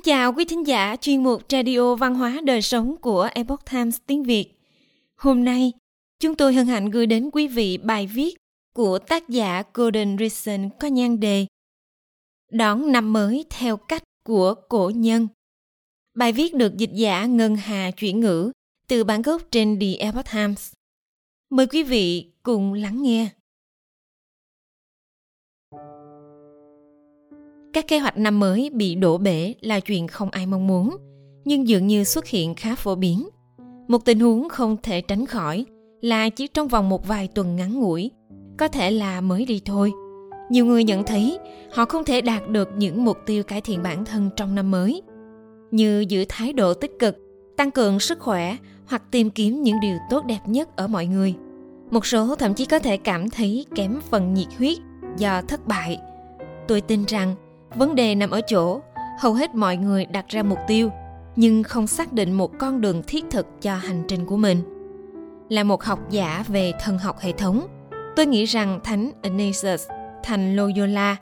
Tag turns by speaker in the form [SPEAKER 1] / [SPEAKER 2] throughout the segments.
[SPEAKER 1] Kính chào quý thính giả chuyên mục Radio Văn hóa Đời Sống của Epoch Times tiếng Việt. Hôm nay, chúng tôi hân hạnh gửi đến quý vị bài viết của tác giả Gordon Reason có nhan đề Đón năm mới theo cách của cổ nhân. Bài viết được dịch giả Ngân Hà chuyển ngữ từ bản gốc trên The Epoch Times. Mời quý vị cùng lắng nghe. Các kế hoạch năm mới bị đổ bể là chuyện không ai mong muốn, nhưng dường như xuất hiện khá phổ biến. Một tình huống không thể tránh khỏi là chỉ trong vòng một vài tuần ngắn ngủi, có thể là mới đi thôi. Nhiều người nhận thấy họ không thể đạt được những mục tiêu cải thiện bản thân trong năm mới, như giữ thái độ tích cực, tăng cường sức khỏe hoặc tìm kiếm những điều tốt đẹp nhất ở mọi người. Một số thậm chí có thể cảm thấy kém phần nhiệt huyết do thất bại. Tôi tin rằng vấn đề nằm ở chỗ, hầu hết mọi người đặt ra mục tiêu, nhưng không xác định một con đường thiết thực cho hành trình của mình là một học giả về thần học hệ thống, tôi nghĩ rằng thánh Ignatius thành Loyola,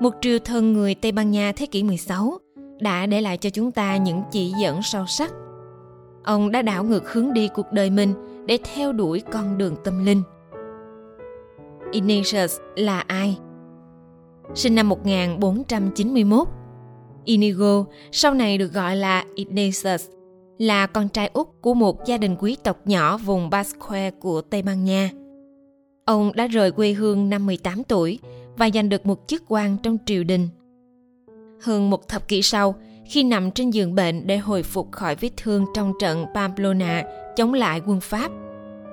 [SPEAKER 1] một triều thần người Tây Ban Nha thế kỷ 16 đã để lại cho chúng ta những chỉ dẫn sâu sắc. Ông đã đảo ngược hướng đi cuộc đời mình để theo đuổi con đường tâm linh. Ignatius là ai? Sinh năm 1491. Inigo, sau này được gọi là Ignatius, là con trai út của một gia đình quý tộc nhỏ vùng Basque của Tây Ban Nha. Ông đã rời quê hương năm 18 tuổi và giành được một chức quan trong triều đình. Hơn một thập kỷ sau, khi nằm trên giường bệnh để hồi phục khỏi vết thương trong trận Pamplona chống lại quân Pháp,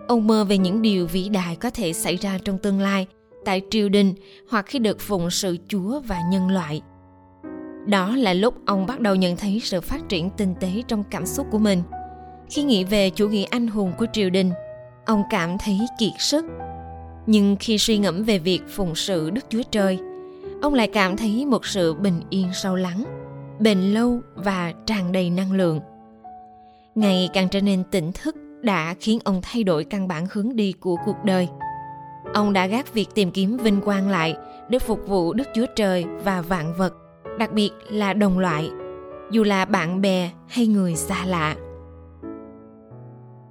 [SPEAKER 1] ông mơ về những điều vĩ đại có thể xảy ra trong tương lai – tại triều đình hoặc khi được phụng sự Chúa và nhân loại. Đó là lúc ông bắt đầu nhận thấy sự phát triển tinh tế trong cảm xúc của mình. Khi nghĩ về chủ nghĩa anh hùng của triều đình, ông cảm thấy kiệt sức. Nhưng khi suy ngẫm về việc phụng sự Đức Chúa Trời, ông lại cảm thấy một sự bình yên sâu lắng, bền lâu và tràn đầy năng lượng. Ngày càng trở nên tỉnh thức đã khiến ông thay đổi căn bản hướng đi của cuộc đời – Ông đã gác việc tìm kiếm vinh quang lại để phục vụ Đức Chúa Trời và vạn vật, đặc biệt là đồng loại, dù là bạn bè hay người xa lạ.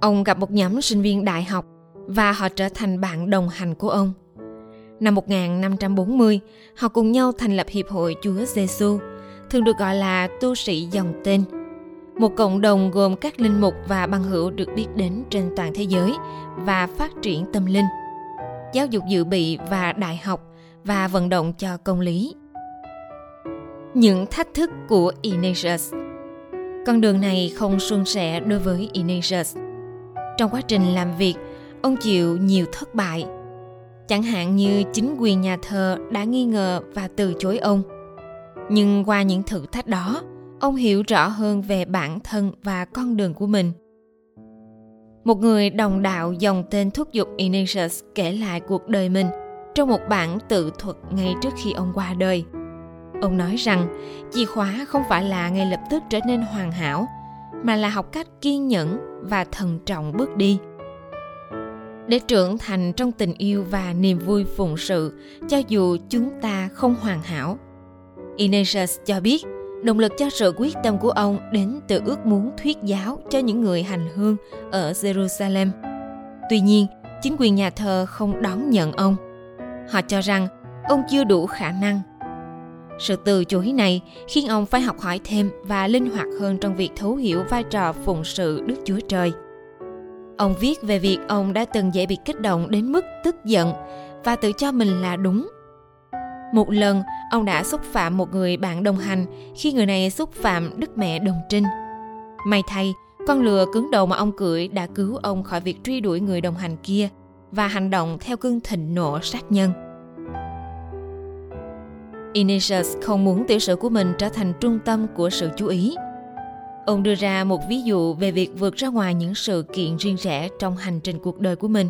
[SPEAKER 1] Ông gặp một nhóm sinh viên đại học và họ trở thành bạn đồng hành của ông. Năm 1540, họ cùng nhau thành lập Hiệp hội Chúa Giêsu, thường được gọi là tu sĩ dòng tên. Một cộng đồng gồm các linh mục và băng hữu được biết đến trên toàn thế giới và phát triển tâm linh – giáo dục dự bị và đại học và vận động cho công lý. Những thách thức của Ignatius Con đường này không suôn sẻ đối với Ignatius. Trong quá trình làm việc, ông chịu nhiều thất bại. Chẳng hạn như chính quyền nhà thờ đã nghi ngờ và từ chối ông. Nhưng qua những thử thách đó, ông hiểu rõ hơn về bản thân và con đường của mình – một người đồng đạo dòng tên thúc giục Ignatius kể lại cuộc đời mình trong một bản tự thuật ngay trước khi ông qua đời. Ông nói rằng chìa khóa không phải là ngay lập tức trở nên hoàn hảo, mà là học cách kiên nhẫn và thận trọng bước đi. Để trưởng thành trong tình yêu và niềm vui phụng sự, cho dù chúng ta không hoàn hảo. Ignatius cho biết Động lực cho sự quyết tâm của ông đến từ ước muốn thuyết giáo cho những người hành hương ở Jerusalem. Tuy nhiên, chính quyền nhà thờ không đón nhận ông. Họ cho rằng ông chưa đủ khả năng. Sự từ chối này khiến ông phải học hỏi thêm và linh hoạt hơn trong việc thấu hiểu vai trò phụng sự Đức Chúa Trời. Ông viết về việc ông đã từng dễ bị kích động đến mức tức giận và tự cho mình là đúng một lần, ông đã xúc phạm một người bạn đồng hành khi người này xúc phạm Đức Mẹ Đồng Trinh. May thay, con lừa cứng đầu mà ông cưỡi đã cứu ông khỏi việc truy đuổi người đồng hành kia và hành động theo cơn thịnh nộ sát nhân. Ignatius không muốn tiểu sử của mình trở thành trung tâm của sự chú ý. Ông đưa ra một ví dụ về việc vượt ra ngoài những sự kiện riêng rẽ trong hành trình cuộc đời của mình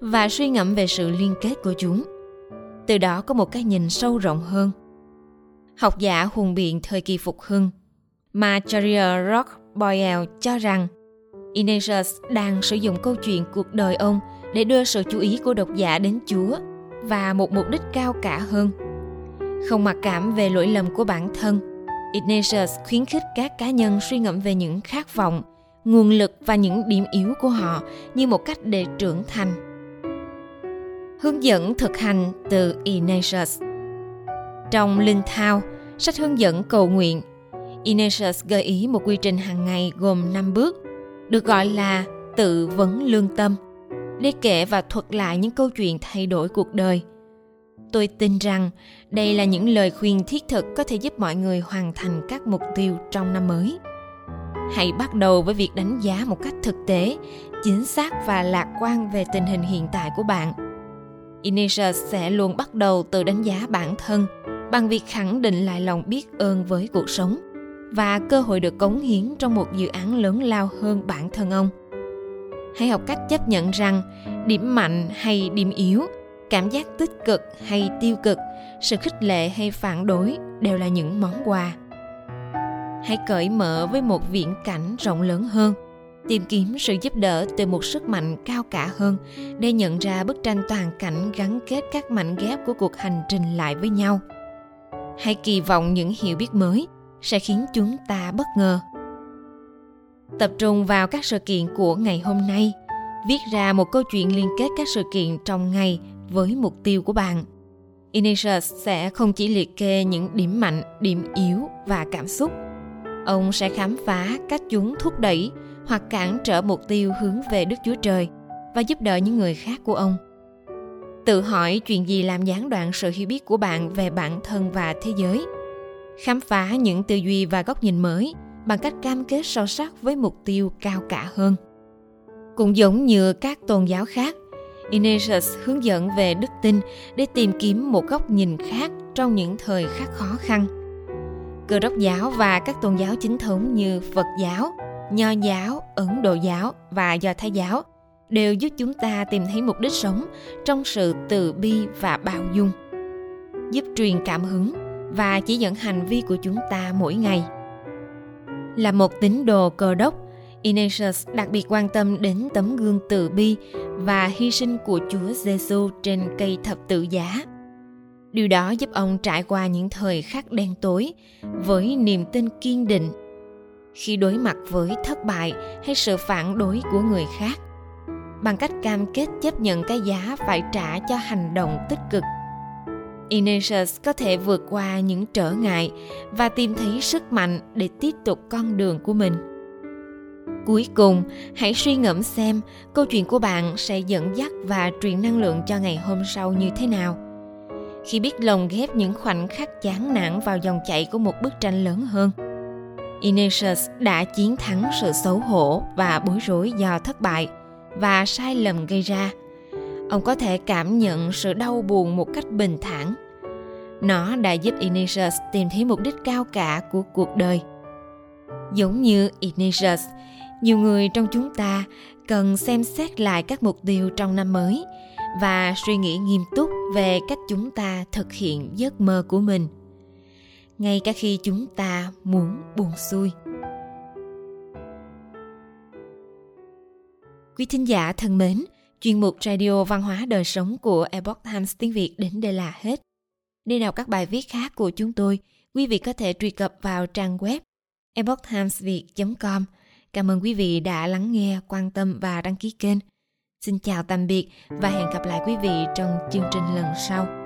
[SPEAKER 1] và suy ngẫm về sự liên kết của chúng – từ đó có một cái nhìn sâu rộng hơn. Học giả hùng biện thời kỳ phục hưng Macharia Rock Boyle cho rằng Ignatius đang sử dụng câu chuyện cuộc đời ông để đưa sự chú ý của độc giả đến Chúa và một mục đích cao cả hơn. Không mặc cảm về lỗi lầm của bản thân, Ignatius khuyến khích các cá nhân suy ngẫm về những khát vọng, nguồn lực và những điểm yếu của họ như một cách để trưởng thành. Hướng dẫn thực hành từ Ignatius. Trong Linh Thao, sách hướng dẫn cầu nguyện, Ignatius gợi ý một quy trình hàng ngày gồm 5 bước, được gọi là tự vấn lương tâm, để kể và thuật lại những câu chuyện thay đổi cuộc đời – tôi tin rằng đây là những lời khuyên thiết thực có thể giúp mọi người hoàn thành các mục tiêu trong năm mới. Hãy bắt đầu với việc đánh giá một cách thực tế chính xác và lạc quan về tình hình hiện tại của bạn ignatius sẽ luôn bắt đầu từ đánh giá bản thân bằng việc khẳng định lại lòng biết ơn với cuộc sống và cơ hội được cống hiến trong một dự án lớn lao hơn bản thân ông. Hãy học cách chấp nhận rằng điểm mạnh hay điểm yếu, cảm giác tích cực hay tiêu cực, sự khích lệ hay phản đối đều là những món quà. Hãy cởi mở với một viễn cảnh rộng lớn hơn tìm kiếm sự giúp đỡ từ một sức mạnh cao cả hơn để nhận ra bức tranh toàn cảnh gắn kết các mảnh ghép của cuộc hành trình lại với nhau hãy kỳ vọng những hiểu biết mới sẽ khiến chúng ta bất ngờ tập trung vào các sự kiện của ngày hôm nay viết ra một câu chuyện liên kết các sự kiện trong ngày với mục tiêu của bạn. Ignatius sẽ không chỉ liệt kê những điểm mạnh, điểm yếu và cảm xúc. Ông sẽ khám phá cách chúng thúc đẩy hoặc cản trở mục tiêu hướng về Đức Chúa Trời và giúp đỡ những người khác của ông. Tự hỏi chuyện gì làm gián đoạn sự hiểu biết của bạn về bản thân và thế giới. Khám phá những tư duy và góc nhìn mới bằng cách cam kết sâu sắc với mục tiêu cao cả hơn. Cũng giống như các tôn giáo khác, Ignatius hướng dẫn về đức tin để tìm kiếm một góc nhìn khác trong những thời khắc khó khăn. Cơ đốc giáo và các tôn giáo chính thống như Phật giáo, Nho giáo, Ấn Độ giáo và Do Thái giáo đều giúp chúng ta tìm thấy mục đích sống trong sự từ bi và bao dung, giúp truyền cảm hứng và chỉ dẫn hành vi của chúng ta mỗi ngày. Là một tín đồ cơ đốc, Ignatius đặc biệt quan tâm đến tấm gương từ bi và hy sinh của Chúa Giêsu trên cây thập tự giá. Điều đó giúp ông trải qua những thời khắc đen tối với niềm tin kiên định khi đối mặt với thất bại hay sự phản đối của người khác bằng cách cam kết chấp nhận cái giá phải trả cho hành động tích cực Ignatius có thể vượt qua những trở ngại và tìm thấy sức mạnh để tiếp tục con đường của mình Cuối cùng, hãy suy ngẫm xem câu chuyện của bạn sẽ dẫn dắt và truyền năng lượng cho ngày hôm sau như thế nào. Khi biết lồng ghép những khoảnh khắc chán nản vào dòng chảy của một bức tranh lớn hơn. Ignatius đã chiến thắng sự xấu hổ và bối rối do thất bại và sai lầm gây ra. Ông có thể cảm nhận sự đau buồn một cách bình thản. Nó đã giúp Ignatius tìm thấy mục đích cao cả của cuộc đời. Giống như Ignatius, nhiều người trong chúng ta cần xem xét lại các mục tiêu trong năm mới và suy nghĩ nghiêm túc về cách chúng ta thực hiện giấc mơ của mình ngay cả khi chúng ta muốn buồn xuôi quý thính giả thân mến chuyên mục radio văn hóa đời sống của epoch times tiếng việt đến đây là hết để đọc các bài viết khác của chúng tôi quý vị có thể truy cập vào trang web epochtimesviet com Cảm ơn quý vị đã lắng nghe, quan tâm và đăng ký kênh. Xin chào tạm biệt và hẹn gặp lại quý vị trong chương trình lần sau.